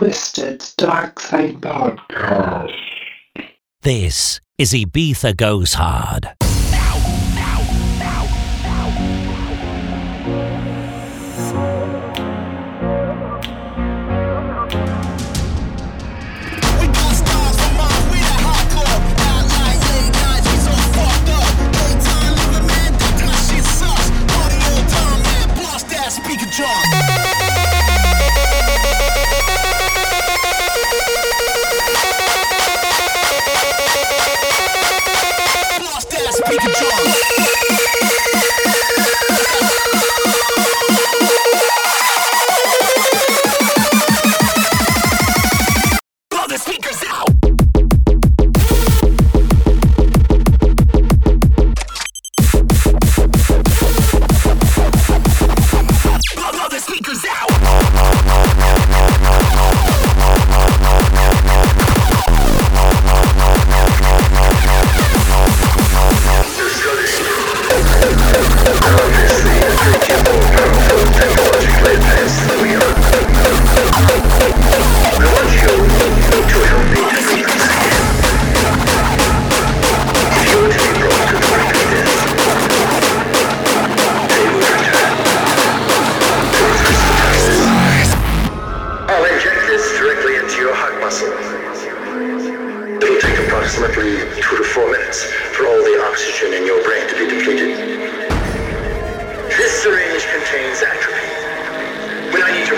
Twisted Dark Side Podcast. This is Ibiza Goes Hard.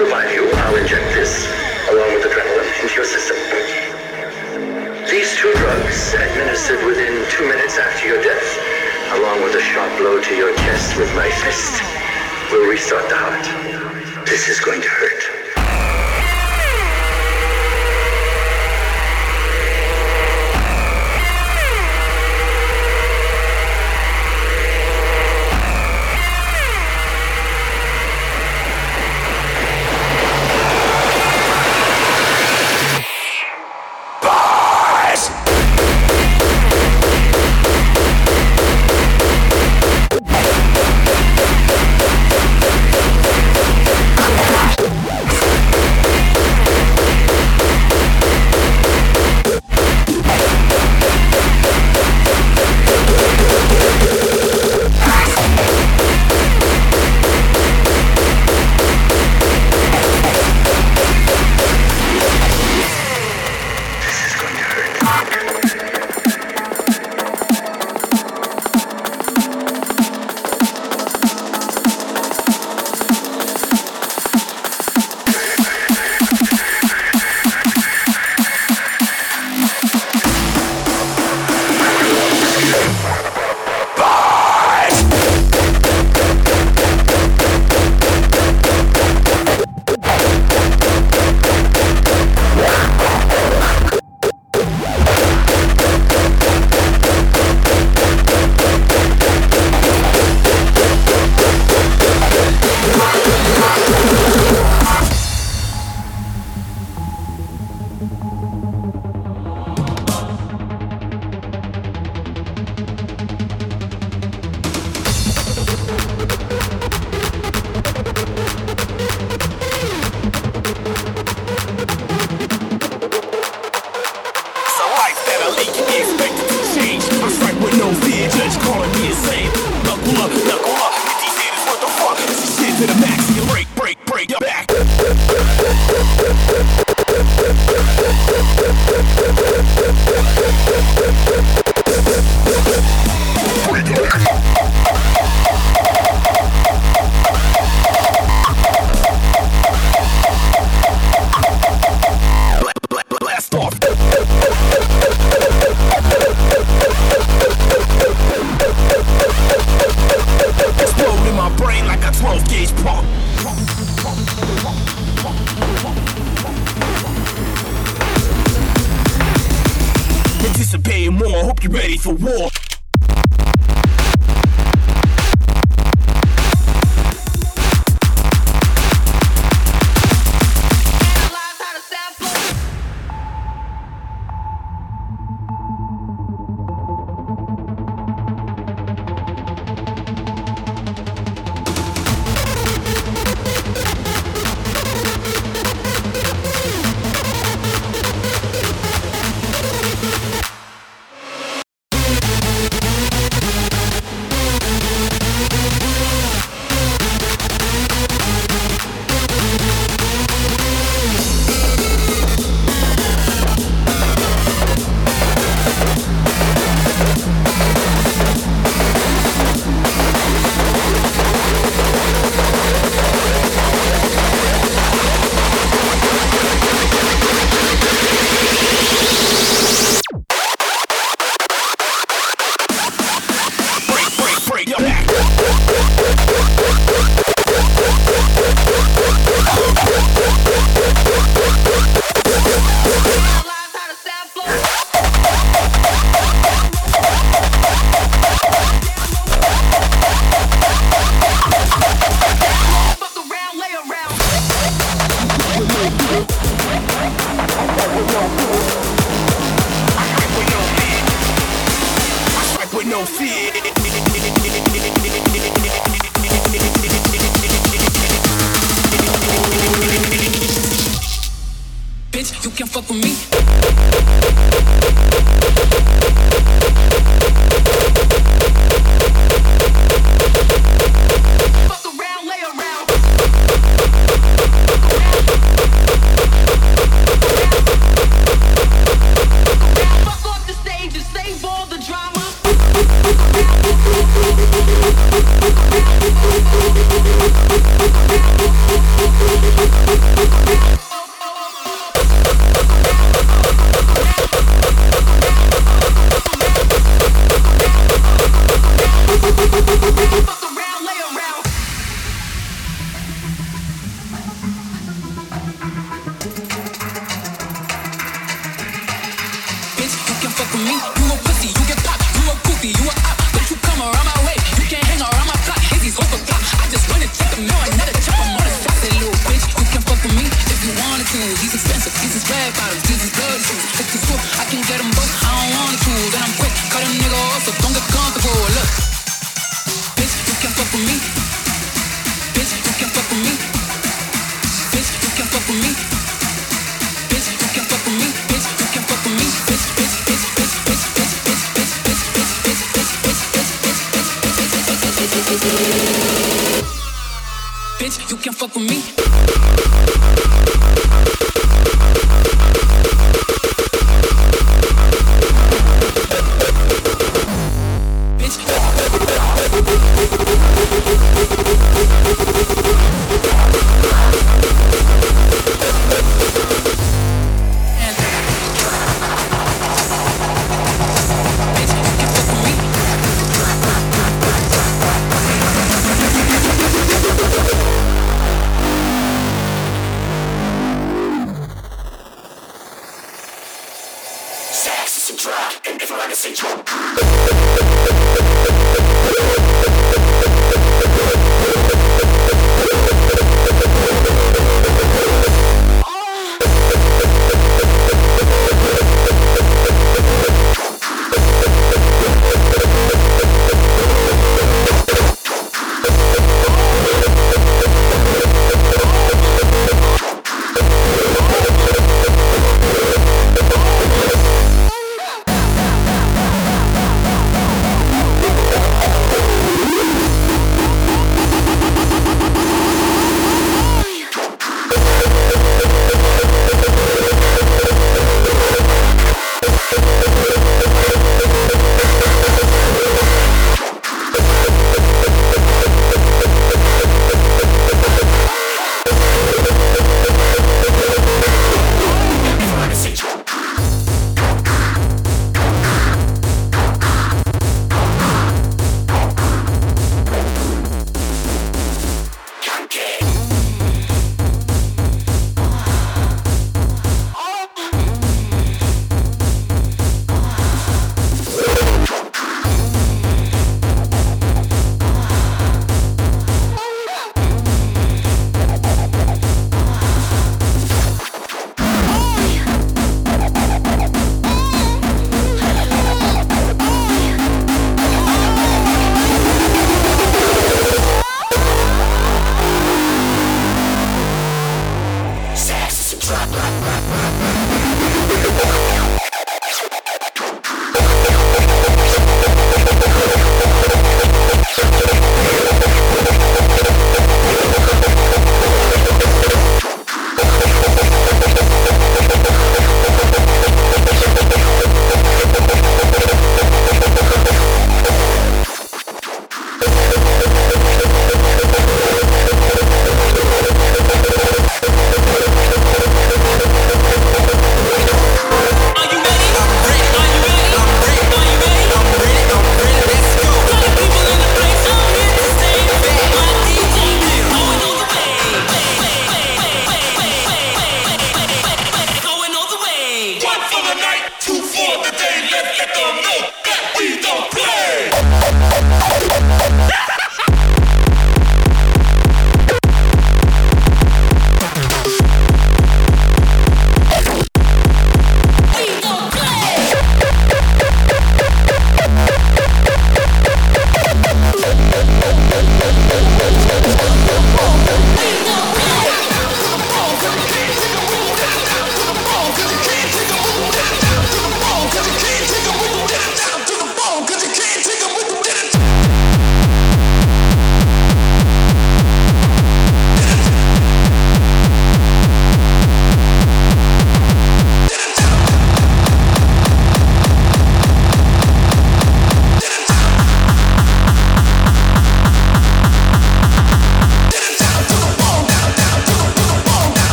provide you, I'll inject this, along with adrenaline, into your system. These two drugs, administered within two minutes after your death, along with a sharp blow to your chest with my fist, will restart the heart. This is going to hurt.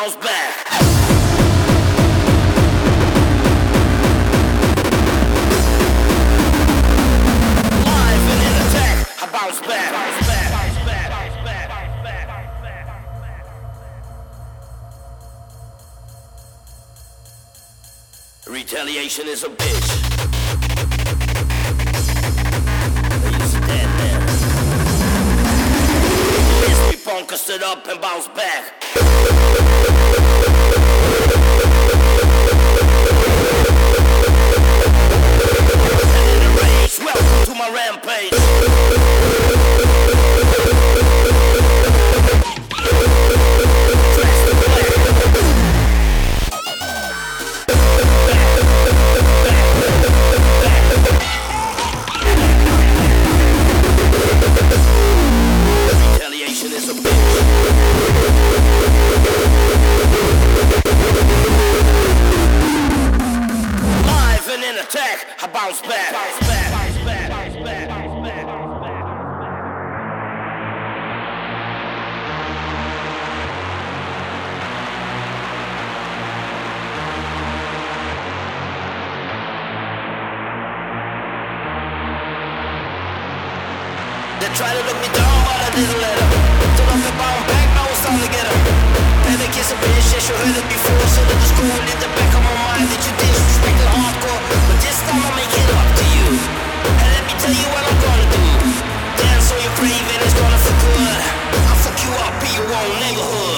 Bounced back. Retaliation is a bitch. Me punk, I stood up and bounce back. Welcome to my rampage. Bounce back. They try to look me down, but I didn't let them. Till I'm bound back, now it's time to get them. Panic is a bitch, yes, you heard it before. So let us go in the back of my mind that you disrespected neighborhood.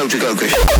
Joe Jagokish.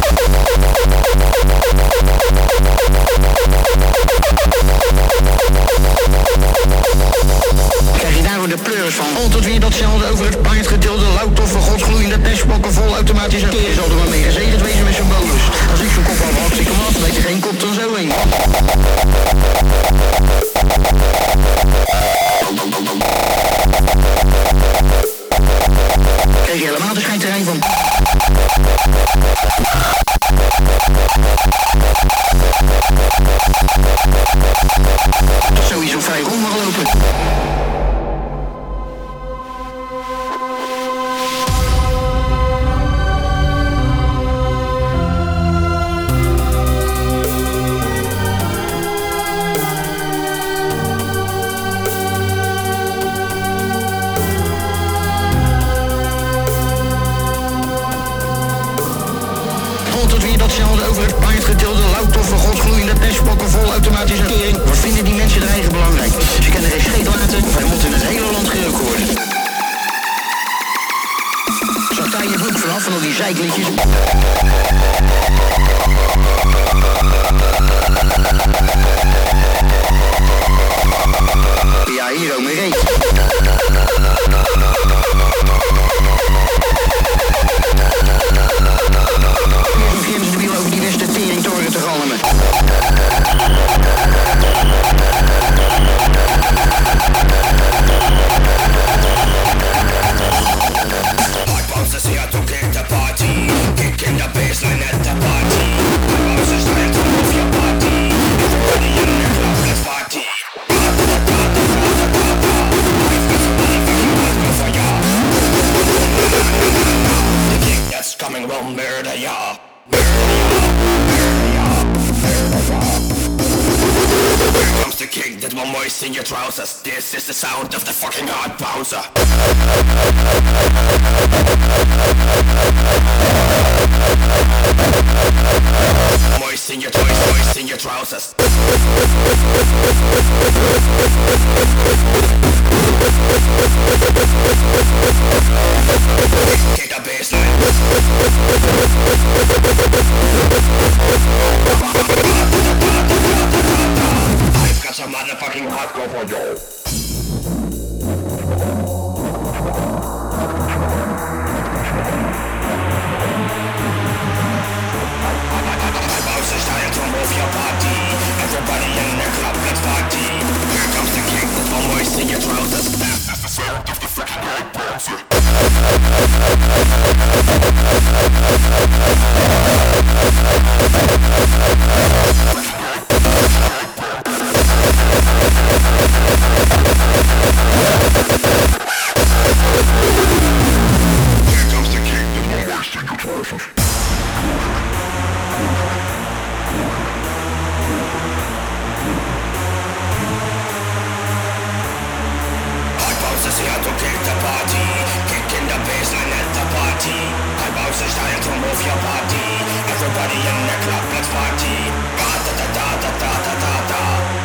Everybody in the club, let's party. Da da da da da da da da da.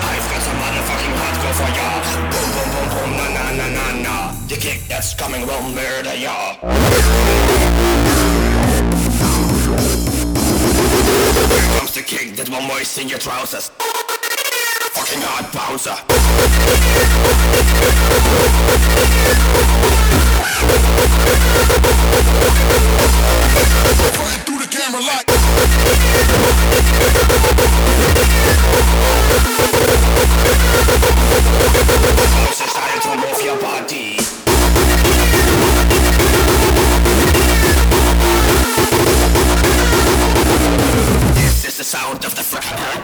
I've got some motherfucking hardcore for ya. Boom boom boom boom na na na na na. The kick that's coming will murder ya. Here comes the kick that will moisten your trousers. Fucking hard bouncer. Fucking camera like. It's starting sound of the fresh.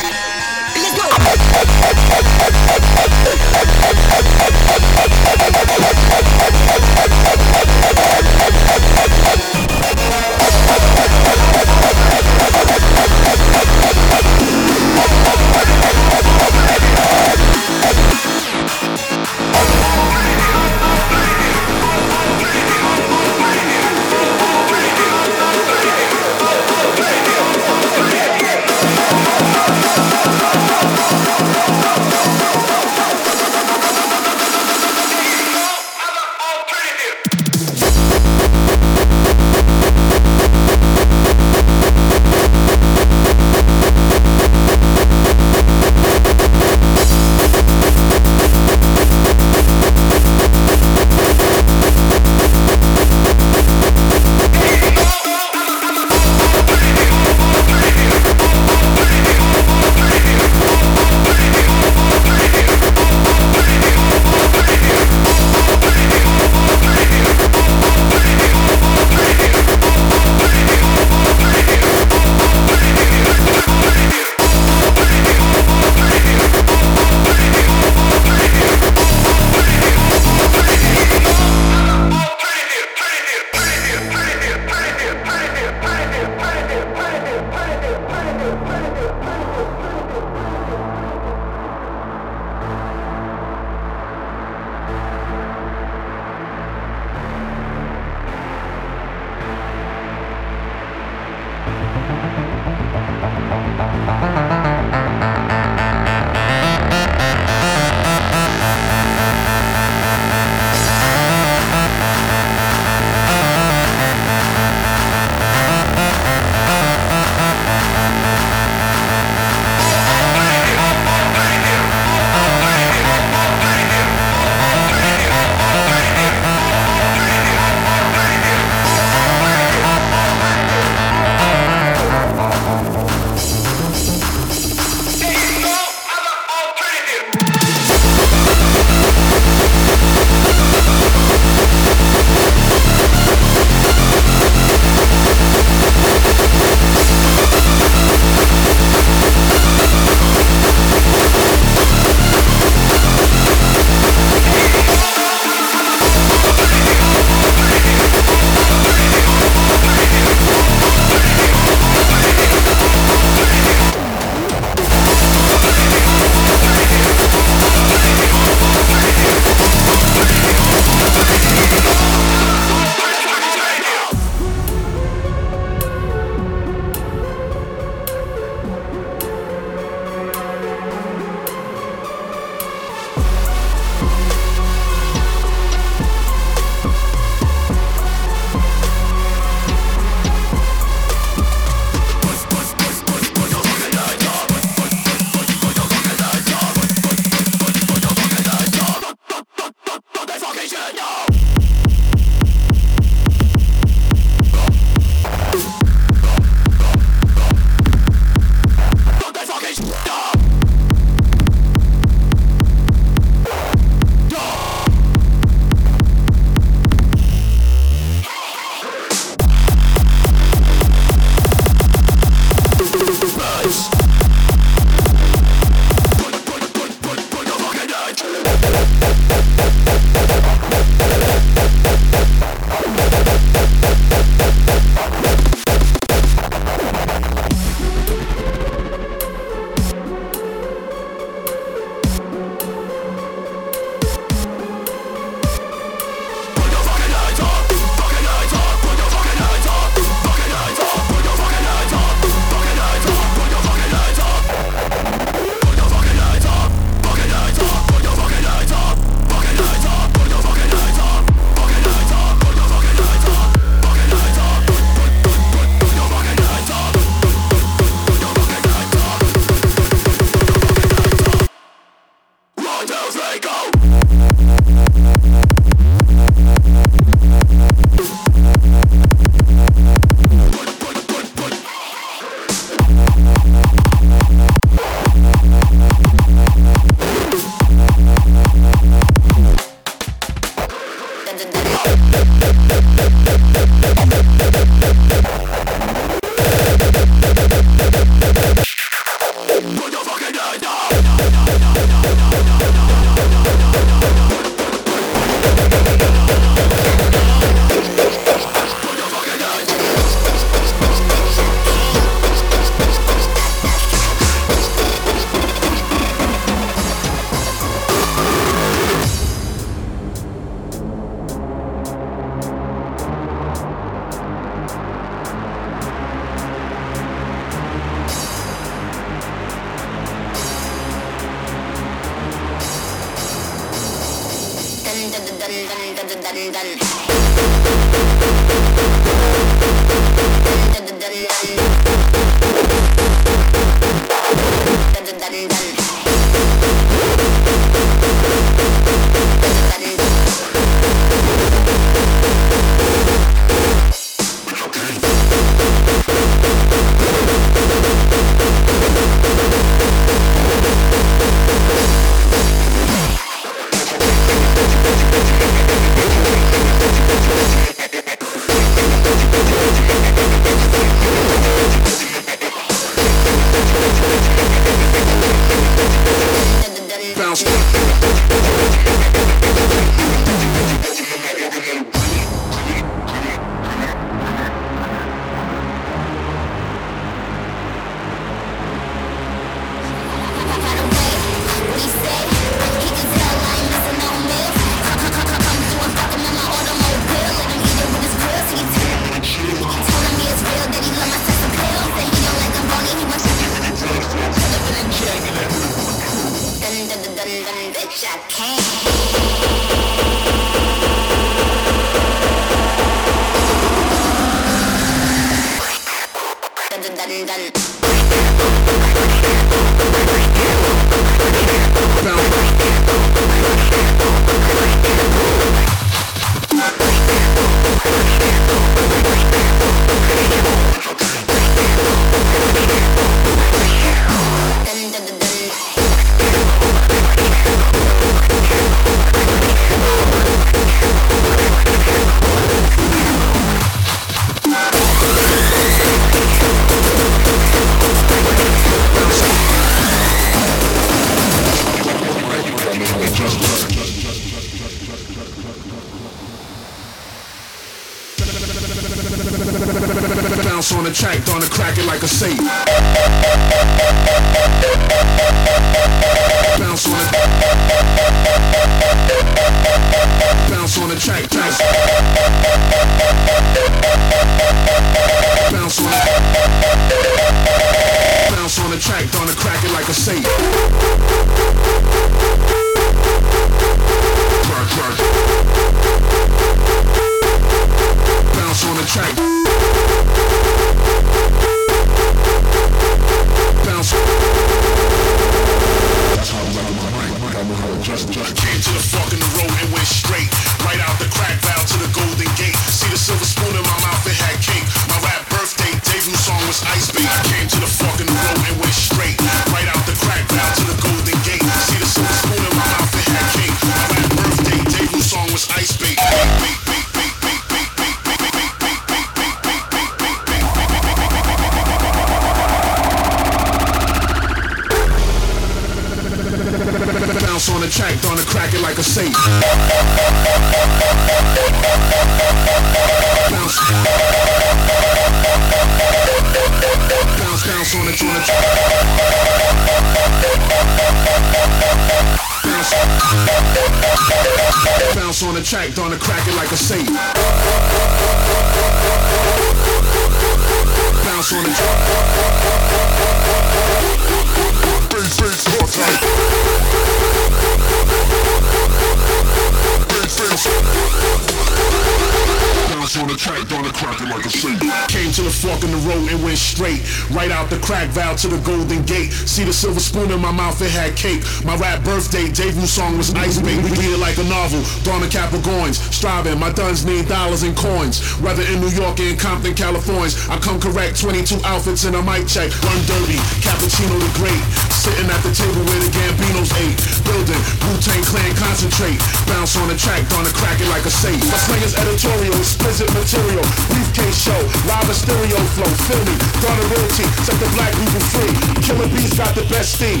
To the golden gate. See the silver spoon in my mouth, it had cake. My rap birthday debut song was Ice Bait. We read it like a novel. Dawn of Capricorns. Striving, my duns need dollars and coins. Whether in New York or in Compton, California. I come correct, 22 outfits and a mic check. Run dirty, Cappuccino the Great. Sitting at the table where the Gambinos ate. Building, Wu-Tang Clan concentrate. Bounce on the track, gonna crack it like a safe. My slang is editorial, explicit material. Briefcase show, live and stereo flow. Feel me, gonna royalty, set the black people free. Killer Bees got the best steam.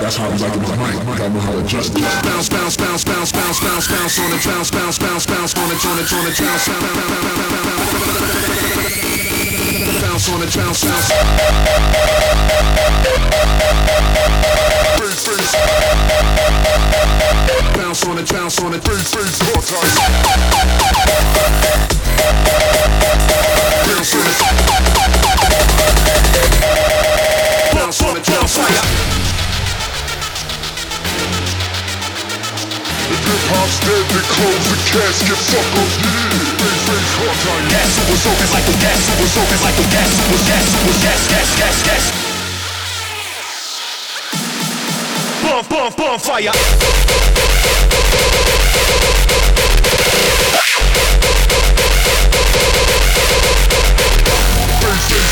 That's how I like it with my mic. Gotta know how to adjust. Bounce, bounce, bounce, bounce, bounce, bounce, bounce on it, bounce, bounce, bounce, bounce on it, on it, on it, bounce, bounce on it, bounce, bounce on the town sounds. Bounce on the bounce on the freeze. Bounce on it. Bounce on it, bounce on it. Hip hop's dead, the. Gas, super gas, like the gas, super gas, super gas, gas, gas, gas. Bomb, Fire!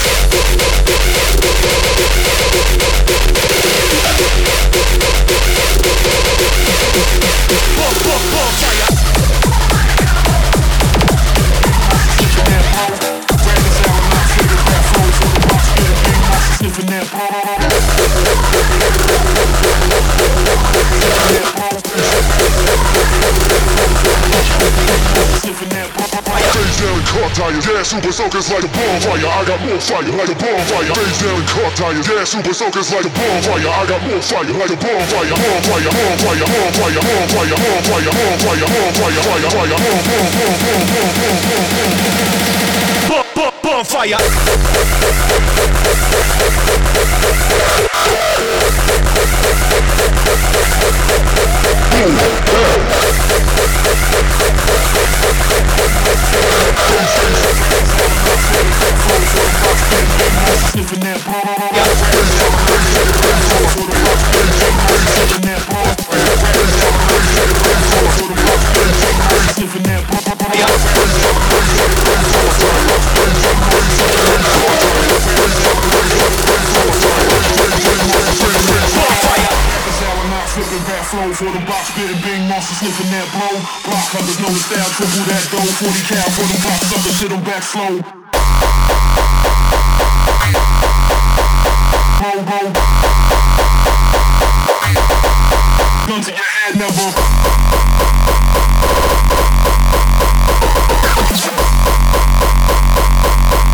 Keep your hand Living that bro. Days down and car tires, yeah, super soakers like a bonfire. I got more fire like a bonfire. Days down and car tires, yeah, super soakers like a bonfire. I got more fire like a bonfire. Bonfire, bonfire, bonfire, bonfire, bonfire, bonfire, bonfire, fire, fire, bonfire, bonfire. Yeah. 40 cal for them box suckers, sit 'em back slow. Blow, blow. Gun to your head, never.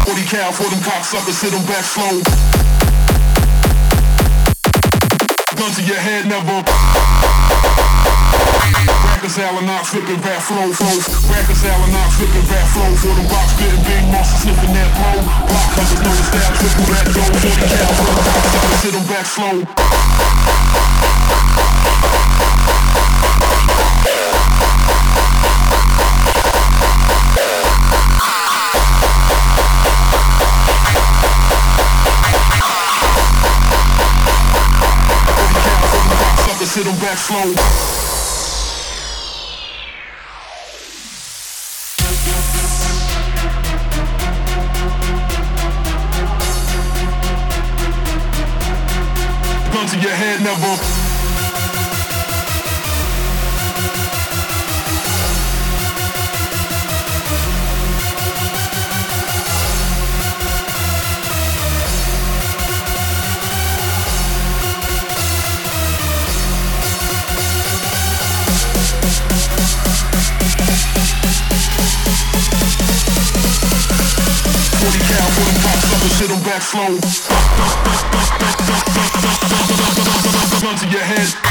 Forty for them cocksuckers, sit 'em back slow. Gun to your head, never. Reconcile and not flipping back flow, flow. Reconcile and not flipping back flow. For them box spitting big monster sniffing that blow. Block hunters know the triple that dough. 40 cal them sit 'em back slow. Sit 'em back slow. gun to your head, never. shit, I'm back slow slums in your head.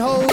Fucking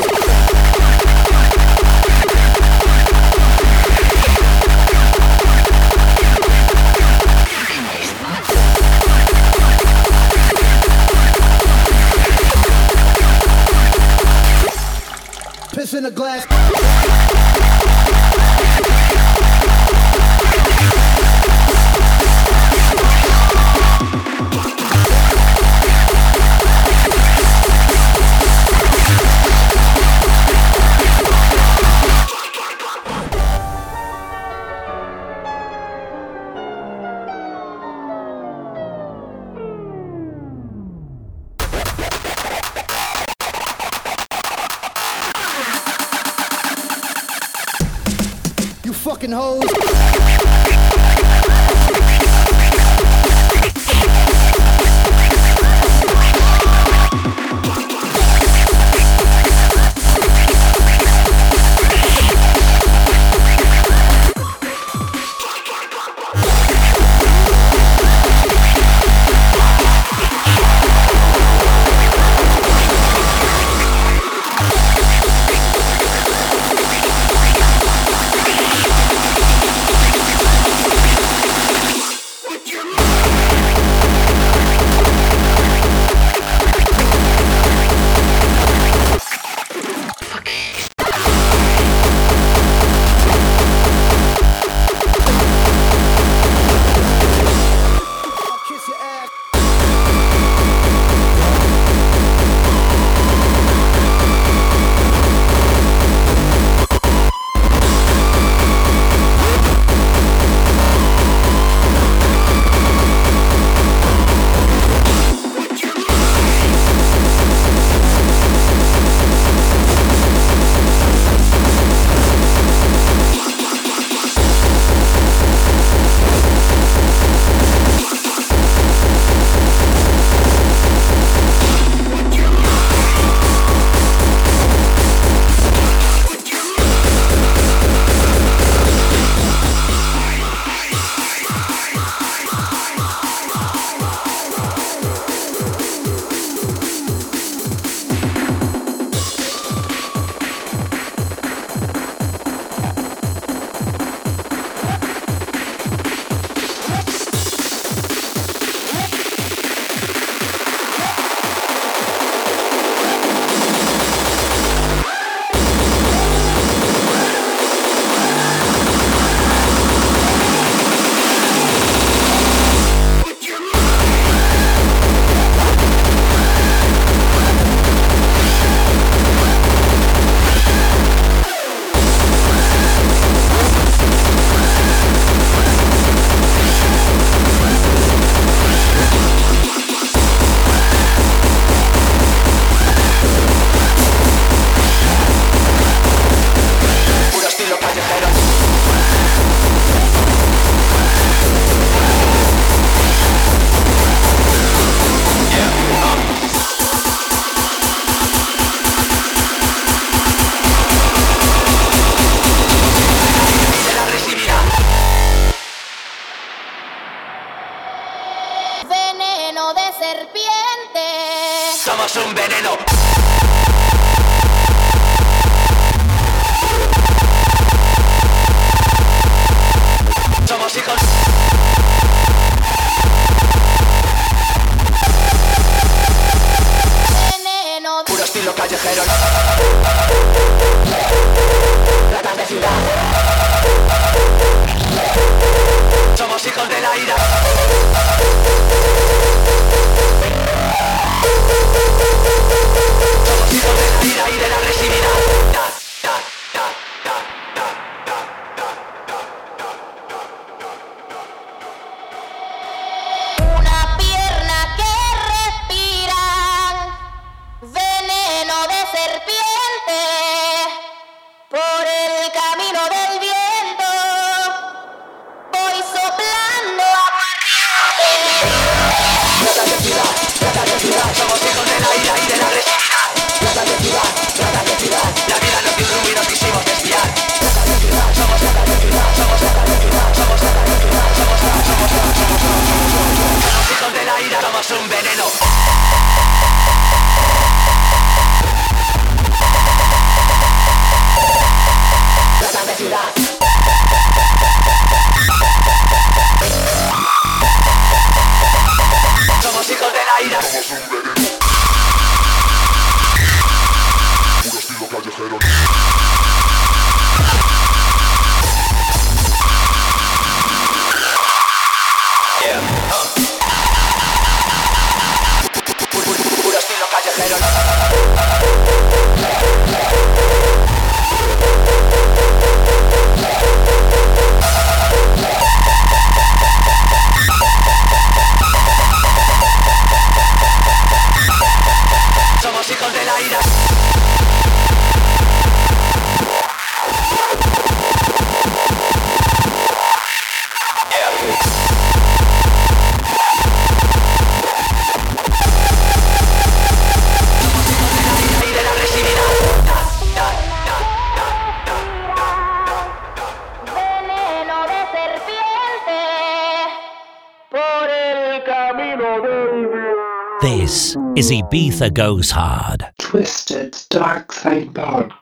Ibiza Goes Hard. Twisted Dark Side Podcast.